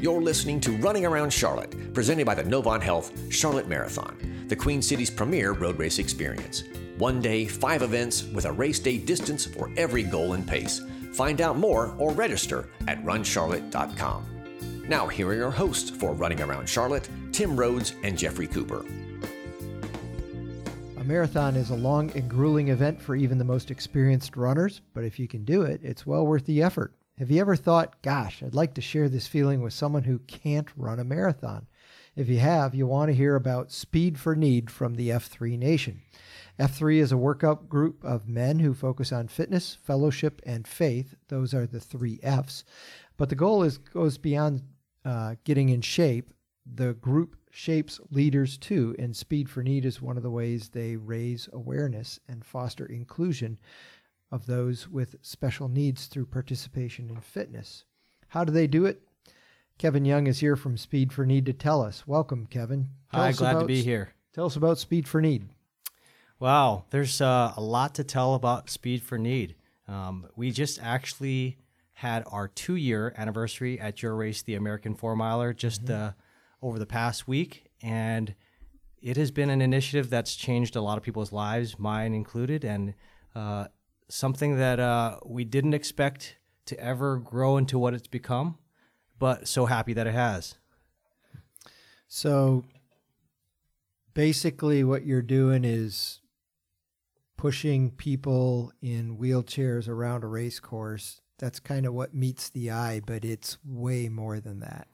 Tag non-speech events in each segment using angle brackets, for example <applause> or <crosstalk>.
You're listening to Running Around Charlotte, presented by the Novant Health Charlotte Marathon, the Queen City's premier road race experience. One day, five events with a race day distance for every goal and pace. Find out more or register at runcharlotte.com. Now, here are your hosts for Running Around Charlotte Tim Rhodes and Jeffrey Cooper. A marathon is a long and grueling event for even the most experienced runners, but if you can do it, it's well worth the effort. Have you ever thought, gosh, I'd like to share this feeling with someone who can't run a marathon? If you have, you want to hear about Speed for Need from the F3 Nation. F3 is a workout group of men who focus on fitness, fellowship, and faith. Those are the three F's. But the goal is goes beyond uh, getting in shape. The group shapes leaders too, and Speed for Need is one of the ways they raise awareness and foster inclusion of those with special needs through participation in fitness. How do they do it? Kevin Young is here from Speed for Need to tell us. Welcome, Kevin. Tell Hi, glad to be here. Tell us about Speed for Need. Wow, there's uh, a lot to tell about Speed for Need. Um, we just actually had our two year anniversary at your race, the American Four Miler, just uh, over the past week. And it has been an initiative that's changed a lot of people's lives, mine included, and uh, something that uh, we didn't expect to ever grow into what it's become, but so happy that it has. So basically, what you're doing is pushing people in wheelchairs around a race course. That's kind of what meets the eye, but it's way more than that.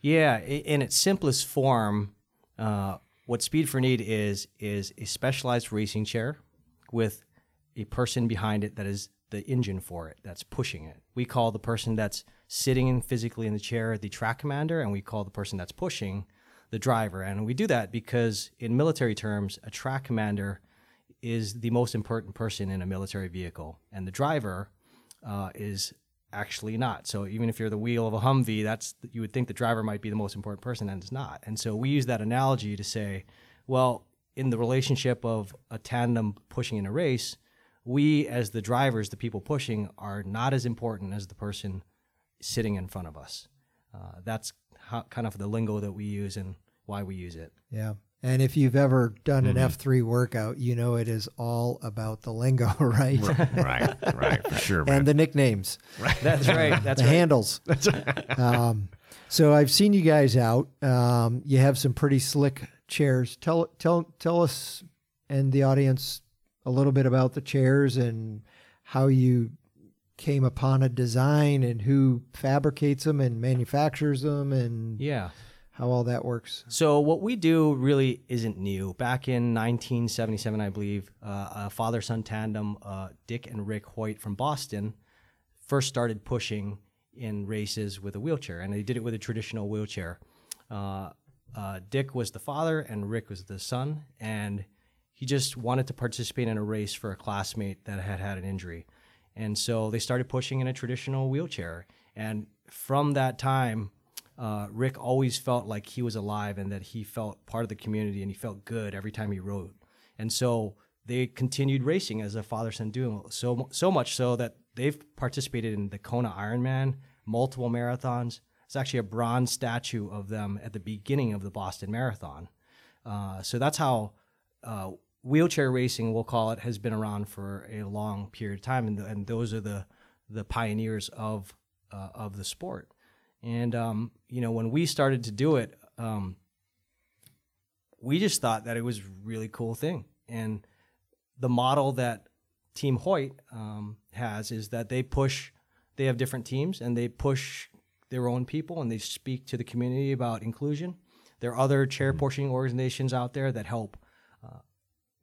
Yeah, in its simplest form, uh, what Speed for Need is is a specialized racing chair with a person behind it that is the engine for it, that's pushing it. We call the person that's sitting in physically in the chair the track commander, and we call the person that's pushing the driver. And we do that because, in military terms, a track commander is the most important person in a military vehicle, and the driver uh, is actually not. So even if you're the wheel of a Humvee, that's you would think the driver might be the most important person, and it's not. And so we use that analogy to say, well, in the relationship of a tandem pushing in a race, we as the drivers, the people pushing, are not as important as the person sitting in front of us. Uh, that's how, kind of the lingo that we use and why we use it. Yeah. And if you've ever done Mm-hmm. an F3 workout, you know it is all about the lingo, <laughs> right? right, right, for sure, <laughs> man. and the nicknames, Right. <laughs> That's right. That's the right. handles. um, so I've seen you guys out. Um, you have some pretty slick chairs. Tell tell tell us and the audience a little bit about the chairs and how you came upon a design and who fabricates them and manufactures them and Yeah. how all that works. So what we do really isn't new. Back in 1977, I believe, uh, a father-son tandem, uh, Dick and Rick Hoyt from Boston, first started pushing in races with a wheelchair, and they did it with a traditional wheelchair. Uh, uh, Dick was the father, and Rick was the son, and he just wanted to participate in a race for a classmate that had had an injury. And so they started pushing in a traditional wheelchair. And from that time, uh, Rick always felt like he was alive and that he felt part of the community and he felt good every time he rode. And so they continued racing as a father son duo. So so much so that they've participated in the Kona Ironman, multiple marathons. It's actually a bronze statue of them at the beginning of the Boston Marathon. Uh, so that's how uh, wheelchair racing, we'll call it, has been around for a long period of time, and, and those are the the pioneers of uh, of the sport. And um, you know, when we started to do it, um, we just thought that it was a really cool thing. And the model that Team Hoyt um, has is that they push, they have different teams and they push their own people and they speak to the community about inclusion. There are other chair pushing organizations out there that help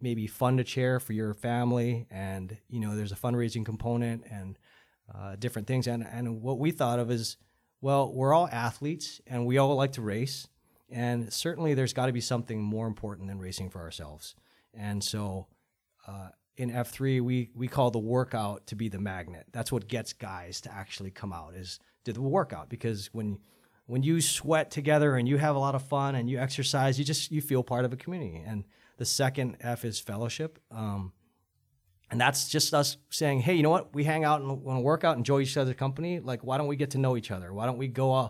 maybe fund a chair for your family, and you know there's a fundraising component and uh, different things. And and what we thought of is, well, we're all athletes and we all like to race, and certainly there's got to be something more important than racing for ourselves. And so uh, in F3, we we call the workout to be the magnet. That's what gets guys to actually come out is do the workout because when when you sweat together and you have a lot of fun and you exercise, you just you feel part of a community. And the second F is fellowship. Um, and that's just us saying, hey, you know what? We hang out and want to work out, enjoy each other's company. Like, why don't we get to know each other? Why don't we go uh,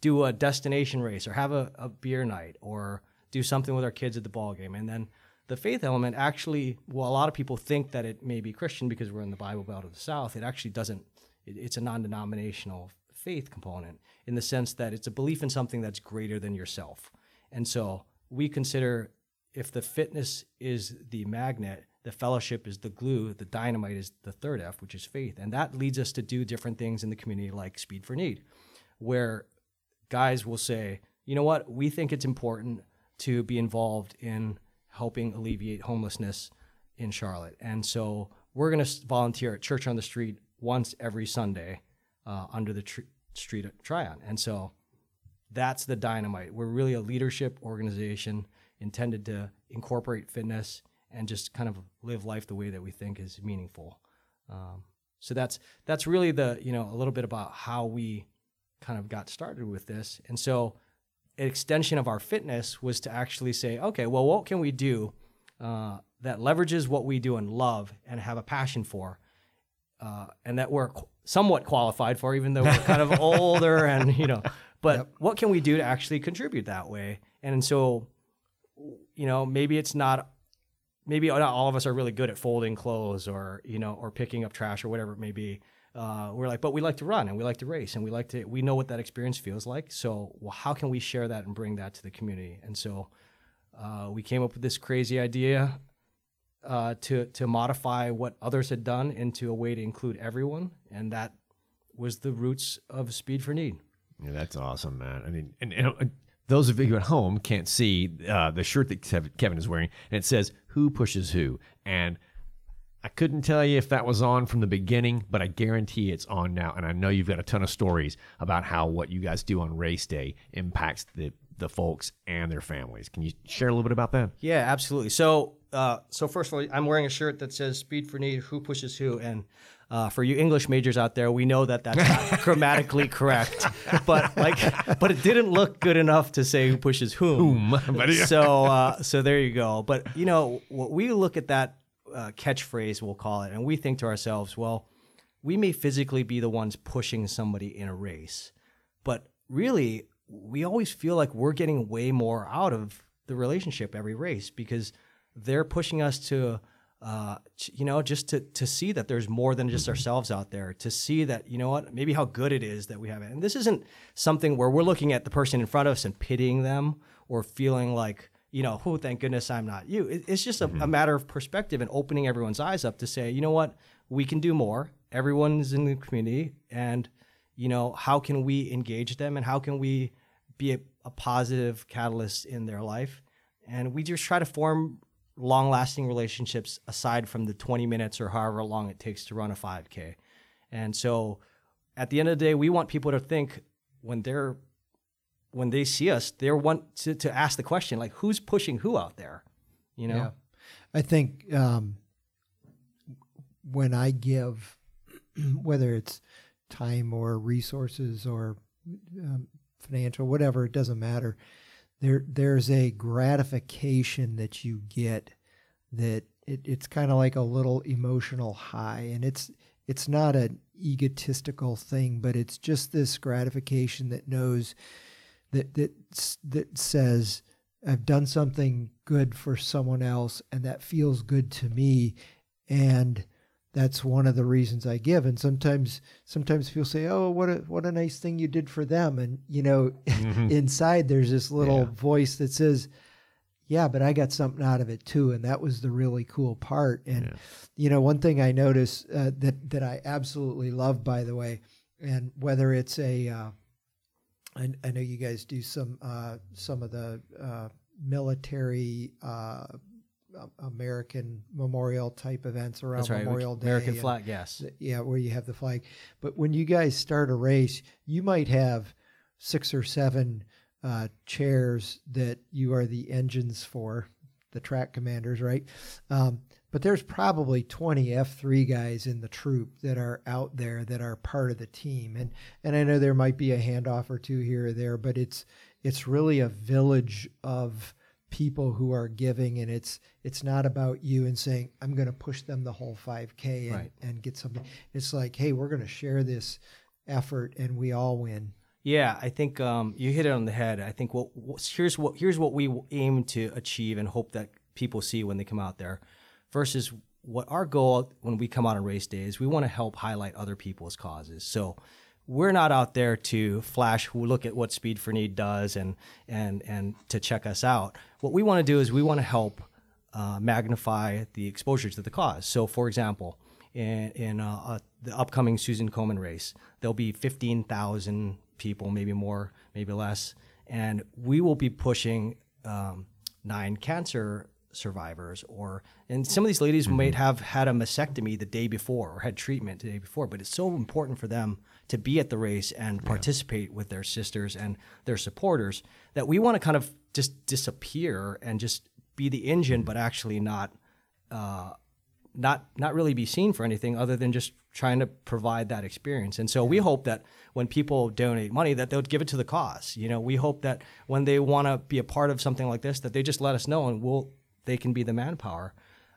do a destination race or have a, a beer night or do something with our kids at the ball game. And then the faith element actually, well, a lot of people think that it may be Christian because we're in the Bible Belt of the South. It actually doesn't. It, it's a non-denominational faith component in the sense that it's a belief in something that's greater than yourself. And so we consider if the fitness is the magnet, the fellowship is the glue, the dynamite is the third F, which is faith. And that leads us to do different things in the community like Speed for Need, where guys will say, you know what, we think it's important to be involved in helping alleviate homelessness in Charlotte. And so we're going to volunteer at Church on the Street once every Sunday uh, under the tr- street at Tryon. And so that's the dynamite. We're really a leadership organization intended to incorporate fitness and just kind of live life the way that we think is meaningful. Um, so that's that's really the you know a little bit about how we kind of got started with this. And so an extension of our fitness was to actually say, okay, well, what can we do uh, that leverages what we do and love and have a passion for, uh, and that we're somewhat qualified for, even though we're kind of <laughs> older and you know. But yep. what can we do to actually contribute that way? And so, you know, maybe it's not maybe not all of us are really good at folding clothes or you know or picking up trash or whatever it may be uh, we're like, but we like to run and we like to race and we like to, we know what that experience feels like. So, well, how can we share that and bring that to the community? And so, uh, we came up with this crazy idea uh, to to modify what others had done into a way to include everyone, and that was the roots of Speed for Need. Yeah, that's awesome, man. I mean, and, and uh, those of you at home can't see uh, the shirt that Kevin is wearing, and it says "Who pushes who," and I couldn't tell you if that was on from the beginning, but I guarantee it's on now. And I know you've got a ton of stories about how what you guys do on race day impacts the the folks and their families. Can you share a little bit about that? Yeah, absolutely. So, uh, so first of all, I'm wearing a shirt that says "Speed for Need: Who pushes who," and uh, for you English majors out there, we know that that's not <laughs> grammatically correct, but like, but it didn't look good enough to say who pushes whom. whom. <laughs> so, uh, so there you go. But you know, we look at that uh, catchphrase, we'll call it, and we think to ourselves, well, we may physically be the ones pushing somebody in a race, but really, we always feel like we're getting way more out of the relationship every race because they're pushing us to uh, you know, just to to see that there's more than just ourselves out there. To see that you know what, maybe how good it is that we have it. And this isn't something where we're looking at the person in front of us and pitying them or feeling like you know, oh, thank goodness I'm not you. It, it's just a, mm-hmm. a, matter of perspective and opening everyone's eyes up to say, you know what, we can do more. Everyone's in the community, and you know, how can we engage them and how can we be a, a positive catalyst in their life? And we just try to form long-lasting relationships aside from the 20 minutes or however long it takes to run a 5K. And so, at the end of the day, we want people to think when they're when they see us, they want to, to ask the question like, who's pushing who out there? You know, yeah. I think um, when I give, <clears throat> whether it's time or resources or um, financial, whatever, it doesn't matter. There, there's a gratification that you get that it, it's kind of like a little emotional high, and it's it's not an egotistical thing, but it's just this gratification that knows that that that says I've done something good for someone else and that feels good to me. And that's one of the reasons I give and sometimes sometimes people say oh what a what a nice thing you did for them and you know mm-hmm. <laughs> inside there's this little yeah. voice that says yeah but I got something out of it too and that was the really cool part and yeah. you know one thing I notice uh, that that I absolutely love by the way and whether it's a uh, I, I know you guys do some uh, some of the uh, military uh, American memorial type events around right. Memorial Day. American flag, yes. Yeah, where you have the flag. But when you guys start a race, you might have six or seven uh, chairs that you are the engines for, the track commanders, right? Um, but there's probably 20 F3 guys in the troop that are out there that are part of the team. And and I know there might be a handoff or two here or there, but it's it's really a village of people who are giving and it's it's not about you and saying I'm going to push them the whole 5k and, right. and get something. It's like, hey, we're going to share this effort and we all win. Yeah, I think um, you hit it on the head. I think what, what here's what here's what we aim to achieve and hope that people see when they come out there, versus what our goal when we come out on race day is we want to help highlight other people's causes. So we're not out there to flash look at what speed for need does and and and to check us out what we want to do is we want to help uh, magnify the exposure to the cause so for example in, in uh, uh, the upcoming susan komen race there'll be 15000 people maybe more maybe less and we will be pushing um, nine cancer survivors or and some of these ladies mm-hmm. might have had a mastectomy the day before or had treatment the day before but it's so important for them to be at the race and participate yeah. with their sisters and their supporters that we want to kind of just disappear and just be the engine but actually not uh, not not really be seen for anything other than just trying to provide that experience. And so we hope that when people donate money that they'll give it to the cause. You know, we hope that when they want to be a part of something like this that they just let us know and we'll they can be the manpower.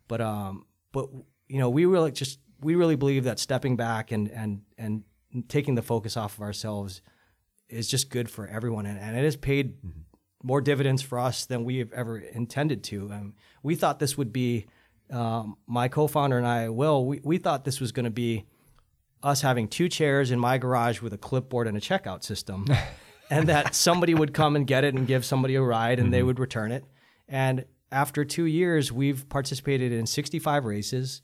But um, but you know, we really just we really believe that stepping back and and and taking the focus off of ourselves is just good for everyone, and, and it has paid mm-hmm. more dividends for us than we have ever intended to. Um, we thought this would be um, my co-founder and I, Will. We, we thought this was going to be us having two chairs in my garage with a clipboard and a checkout system, <laughs> and that somebody would come and get it and give somebody a ride, and mm-hmm. they would return it. And after two years, we've participated in 65 races,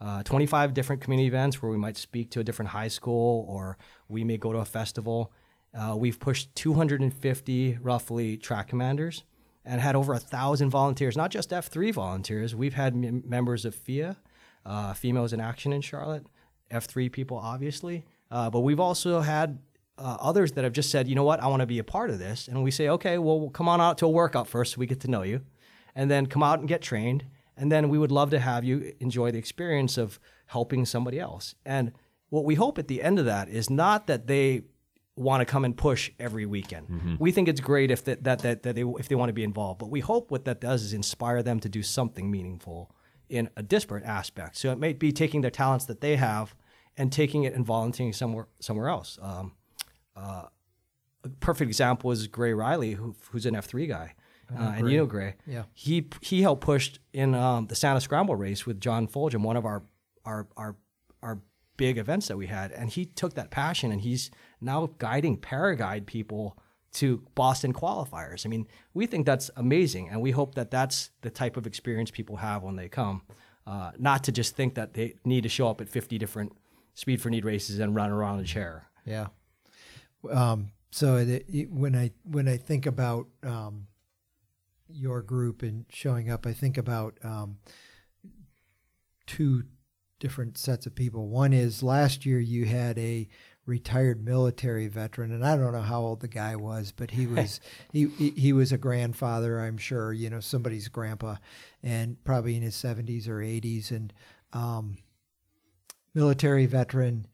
uh, 25 different community events where we might speak to a different high school or we may go to a festival. Uh, we've pushed 250 roughly track commanders and had over a thousand volunteers, not just F3 volunteers. We've had m- members of FIA, uh, Females in Action in Charlotte, F3 people, obviously. Uh, but we've also had uh, others that have just said, you know what, I want to be a part of this. And we say, okay, well, we'll come on out to a workout first so we get to know you and then come out and get trained. And then we would love to have you enjoy the experience of helping somebody else. And what we hope at the end of that is not that they want to come and push every weekend. Mm-hmm. We think it's great if that, that, that, that they, if they want to be involved, but we hope what that does is inspire them to do something meaningful in a disparate aspect. So it may be taking their talents that they have and taking it and volunteering somewhere somewhere else. Um, uh, a perfect example is Gray Riley, who, who's an F3 guy uh, and you know Gray. Yeah. He he helped push in um, the Santa Scramble race with John Fulgham, one of our our our our big events that we had, and he took that passion and he's now guiding paraguide people to Boston qualifiers. I mean, we think that's amazing, and we hope that that's the type of experience people have when they come. Uh, not to just think that they need to show up at 50 different speed for need races and run around a chair. Yeah. Um, so it, it, when I when I think about um, your group and showing up, I think about um, two different sets of people. One is last year you had a retired military veteran, and I don't know how old the guy was, but he <laughs> was he, he was a grandfather, I'm sure, you know, somebody's grandpa, and probably in his 70s or 80s, and um, military veteran,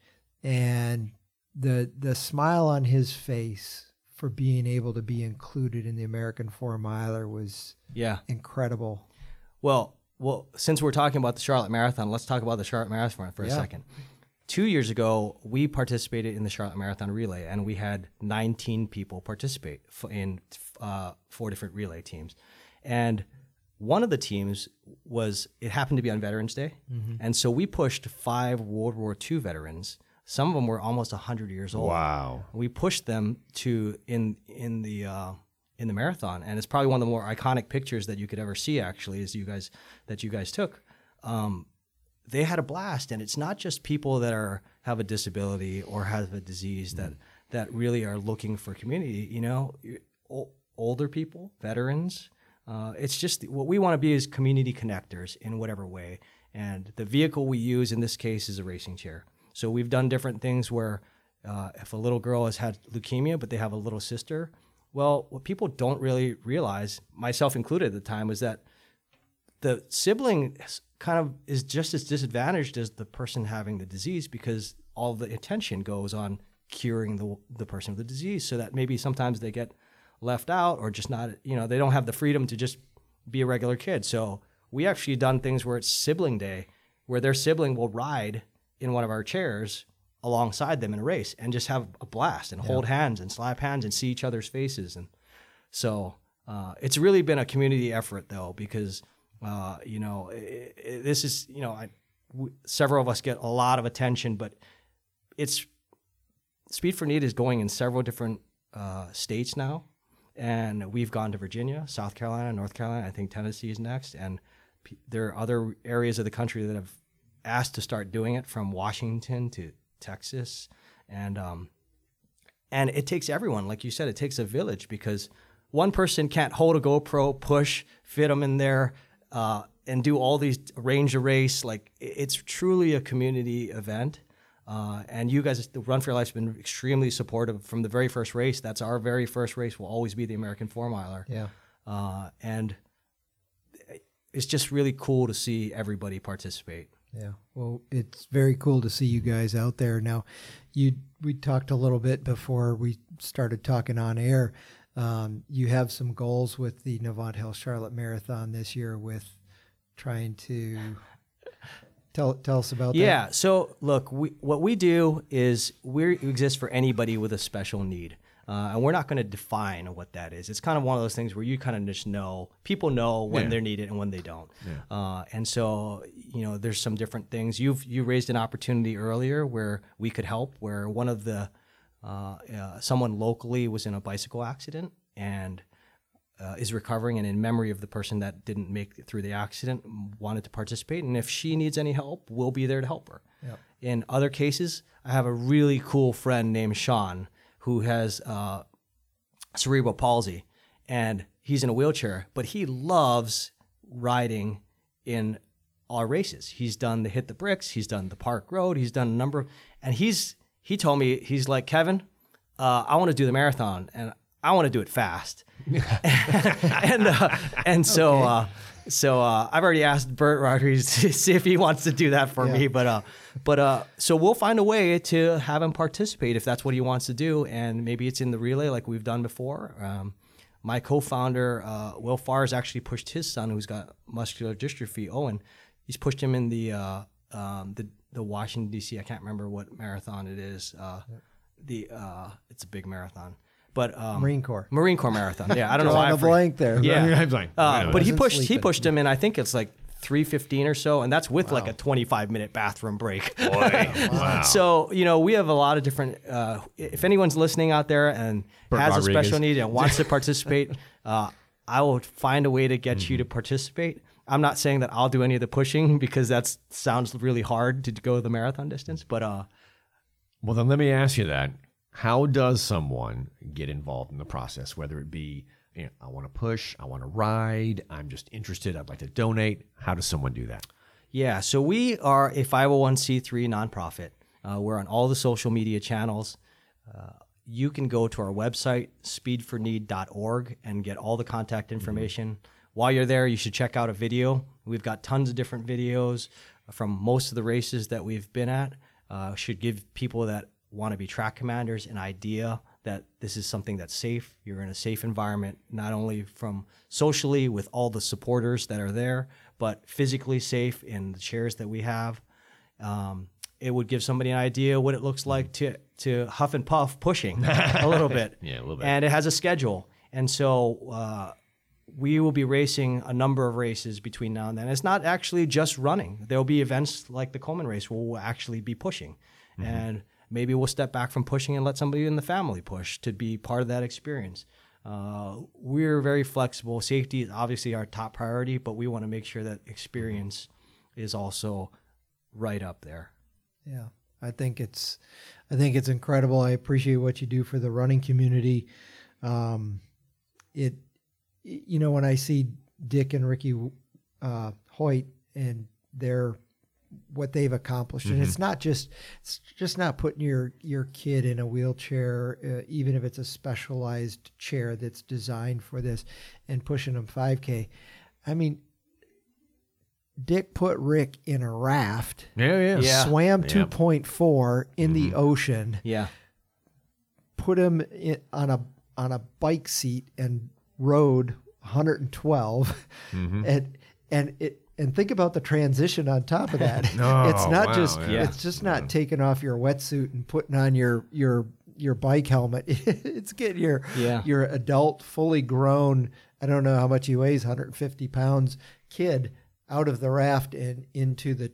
and the the smile on his face for being able to be included in the American Four Miler was yeah incredible. Well, well, since we're talking about the Charlotte Marathon, let's talk about the Charlotte Marathon for a yeah. second. Two years ago, we participated in the Charlotte Marathon relay, and we had 19 people participate in uh, four different relay teams. And one of the teams was it happened to be on Veterans Day, mm-hmm. and so we pushed five World War II veterans some of them were almost 100 years old. Wow. We pushed them to in in the uh, in the marathon, and it's probably one of the more iconic pictures that you could ever see. Actually, is you guys that you guys took. Um, they had a blast, and it's not just people that are have a disability or have a disease that that really are looking for community. You know, o- older people, veterans. Uh, it's just what we want to be is community connectors in whatever way. And the vehicle we use in this case is a racing chair. So we've done different things where uh, if a little girl has had leukemia, but they have a little sister, well, what people don't really realize, myself included at the time, is that the sibling kind of is just as disadvantaged as the person having the disease because all the attention goes on curing the, the person with the disease. So that maybe sometimes they get left out or just not you know they don't have the freedom to just be a regular kid. So we actually done things where it's sibling day where their sibling will ride in one of our chairs alongside them in a race and just have a blast and hold hands and slap hands and see each other's faces. And so uh, it's really been a community effort though, because uh, you know i i this is you know I, w- several of us get a lot of attention, but it's Speed for Need is going in several different uh, states now, and we've gone to Virginia, South Carolina, North Carolina. I think Tennessee is next, and p- there are other areas of the country that have asked to start doing it, from Washington to Texas, and um, and it takes everyone, like you said, it takes a village because one person can't hold a GoPro, push, fit them in there, uh, and do all these range a race. Like it's truly a community event. Uh, and you guys, the Run for Your Life's been extremely supportive from the very first race. That's our very first race. Will always be the American Four Miler. Yeah. Uh, and it's just really cool to see everybody participate. Yeah. Well, it's very cool to see you guys out there. Now, you we talked a little bit before we started talking on air. Um, you have some goals with the Novant Health Charlotte Marathon this year with trying to <laughs> tell tell us about that. Yeah. So look, we, what we do is we exist for anybody with a special need. Uh, and we're not going to define what that is. It's kind of one of those things where you kind of just know people know when Yeah. they're needed and when they don't. Uh, and so you know, there's some different things. You've you raised an opportunity earlier where we could help. Where one of the uh, uh, someone locally was in a bicycle accident and uh, is recovering and in memory of the person that didn't make it through the accident wanted to participate and if she needs any help we'll be there to help her in other cases i have a really cool friend named sean who has uh, cerebral palsy and he's in a wheelchair but he loves riding in our races. He's done the hit the bricks he's done the park road he's done a number of and he's he told me he's like kevin uh, i want to do the marathon and i want to do it fast. <laughs> <laughs> And uh, and so uh, so uh, I've already asked Bert Rodriguez <laughs> to see if he wants to do that for me, but uh, but uh, so we'll find a way to have him participate if that's what he wants to do, and maybe it's in the relay like we've done before. Um, my co-founder uh, Will Farrs actually pushed his son, who's got muscular dystrophy, Owen. He's pushed him in the uh, um, the the Washington D.C. I can't remember what marathon it is. Uh, The uh, it's a big marathon, but um, Marine Corps. Marine Corps marathon. Yeah, I don't <laughs> know why Drawing I a forget- blank there. Yeah, <laughs> I'm like, uh, but he Wasn't pushed he sleeping. pushed him in. I think it's like three fifteen or so, and that's with like a twenty five minute bathroom break. boy, <laughs> wow. So you know we have a lot of different. Uh, if anyone's listening out there and Bert has a Rodriguez. special need and wants to participate, uh, I will find a way to get Mm-hmm. you to participate. I'm not saying that I'll do any of the pushing because that sounds really hard to go the marathon distance, but uh, Well, then let me ask you that. How does someone get involved in the process? Whether it be, you know, I want to push, I want to ride, I'm just interested, I'd like to donate. How does someone do that? Yeah, so we are a 501c3 nonprofit. Uh, we're on all the social media channels. Uh, you can go to our website, speedforneed.org, and get all the contact information. While you're there, you should check out a video. We've got tons of different videos from most of the races that we've been at. Uh, should give people that want to be track commanders an idea that this is something that's safe. You're in a safe environment, not only from socially with all the supporters that are there, but physically safe in the chairs that we have. Um, it would give somebody an idea what it looks like to to huff and puff pushing <laughs> a little bit. <laughs> Yeah, a little bit. And it has a schedule, and so uh, we will be racing a number of races between now and then. It's not actually just running. There'll be events like the Komen race where we'll actually be pushing, and maybe we'll step back from pushing and let somebody in the family push to be part of that experience. Uh, we're very flexible. Safety is obviously our top priority, but we want to make sure that experience is also right up there. Yeah, I think it's, I think it's incredible. I appreciate what you do for the running community. Um, it, you know, when I see Dick and Ricky uh, Hoyt and their what they've accomplished, and it's not just it's just not putting your your kid in a wheelchair, uh, even if it's a specialized chair that's designed for this, and pushing them 5K. I mean, Dick put Rick in a raft Yeah, yeah. Yeah. swam Yeah. 2.4 in the Mm-hmm. ocean, Yeah. put him in, on a on a bike seat and rode 112 Mm-hmm. <laughs> and and it and think about the transition on top of that. Oh, <laughs> <laughs> it's not wow, just yeah. it's just not taking off your wetsuit and putting on your your your bike helmet. <laughs> it's getting your Yeah. your adult, fully grown. I don't know how much he weighs, 150 pounds kid out of the raft and into the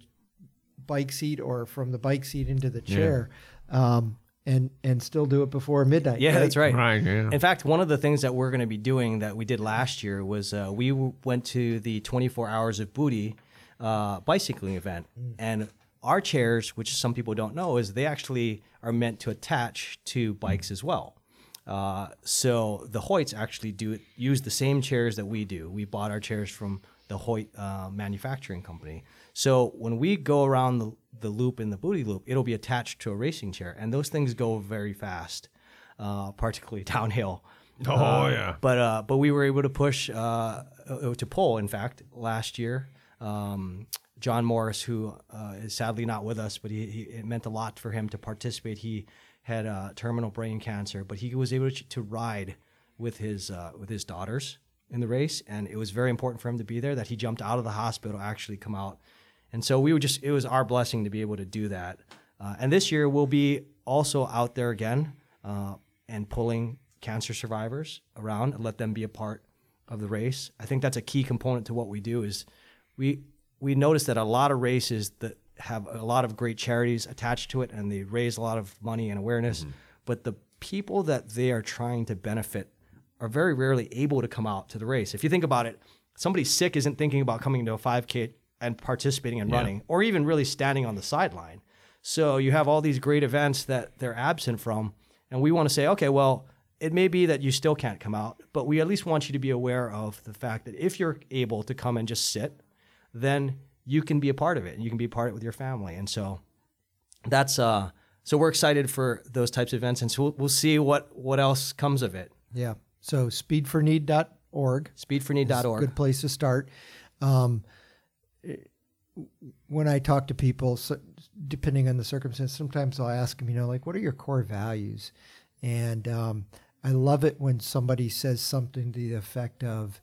bike seat or from the bike seat into the chair, um, and and still do it before midnight. Yeah, that's right. Right, yeah. In fact, one of the things that we're going to be doing that we did last year was uh, we w- went to the 24 Hours of Booty uh, bicycling event, and our chairs, which some people don't know, is they actually are meant to attach to bikes as well. Uh, so the Hoyts actually do use the same chairs that we do. We bought our chairs from the Hoyt uh, manufacturing company. So when we go around the, the loop in the booty loop, it'll be attached to a racing chair, and those things go very fast, uh, particularly <laughs> downhill. Oh, yeah. But uh, but we were able to push uh, uh, to pull. In fact, last year, um, John Morris, who uh, is sadly not with us, but he, he it meant a lot for him to participate. He had uh, terminal brain cancer, but he was able to, to ride with his uh, with his daughters in the race, and it was very important for him to be there. That he jumped out of the hospital, actually come out, and so we were just it was our blessing to be able to do that. Uh, and this year we'll be also out there again uh, and pulling cancer survivors around and let them be a part of the race. I think that's a key component to what we do is we we notice that a lot of races that have a lot of great charities attached to it and they raise a lot of money and awareness, but the people that they are trying to benefit are very rarely able to come out to the race. If you think about it, somebody sick isn't thinking about coming to a 5K and participating and running or even really standing on the sideline. So you have all these great events that they're absent from, and we want to say, okay, well, it may be that you still can't come out, but we at least want you to be aware of the fact that if you're able to come and just sit, then you can be a part of it and you can be a part of it with your family. And so that's uh so we're excited for those types of events and so we'll, we'll see what what else comes of it. Yeah. So speedforneed.org. Speedforneed.org. Good place to start. Um, when I talk to people, so depending on the circumstance, sometimes I'll ask them, you know, like, what are your core values? And um, I love it when somebody says something to the effect of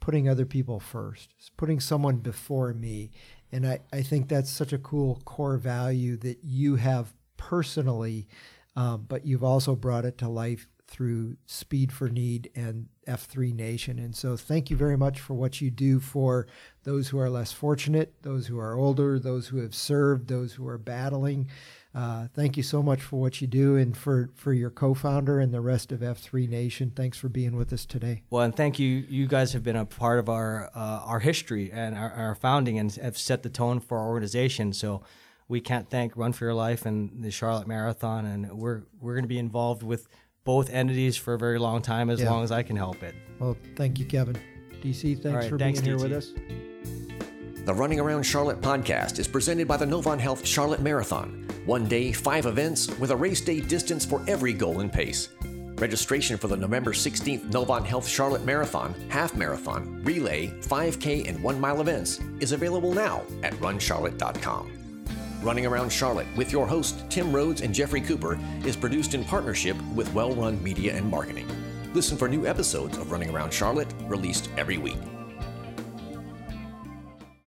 putting other people first, putting someone before me. And I, I think that's such a cool core value that you have personally, um, but you've also brought it to life through Speed for Need and F3 Nation. And so thank you very much for what you do for those who are less fortunate, those who are older, those who have served, those who are battling. Uh, thank you so much for what you do and for, for your co-founder and the rest of F3 Nation. Thanks for being with us today. Well, and thank you. You guys have been a part of our uh, our history and our, our founding, and have set the tone for our organization. So we can't thank Run for Your Life and the Charlotte Marathon, and we're we're going to be involved with both entities for a very long time, as Yeah. long as I can help it. Well, thank you, Kevin. DC, thanks right, for thanks, being here with us. The Running Around Charlotte podcast is presented by the Novant Health Charlotte Marathon. One day, five events with a race day distance for every goal and pace. Registration for the November 16th Novant Health Charlotte Marathon, Half Marathon, Relay, 5K, and 1 mile events is available now at runcharlotte.com. Running Around Charlotte with your hosts Tim Rhodes and Jeffrey Cooper is produced in partnership with Well Run Media and Marketing. Listen for new episodes of Running Around Charlotte released every week.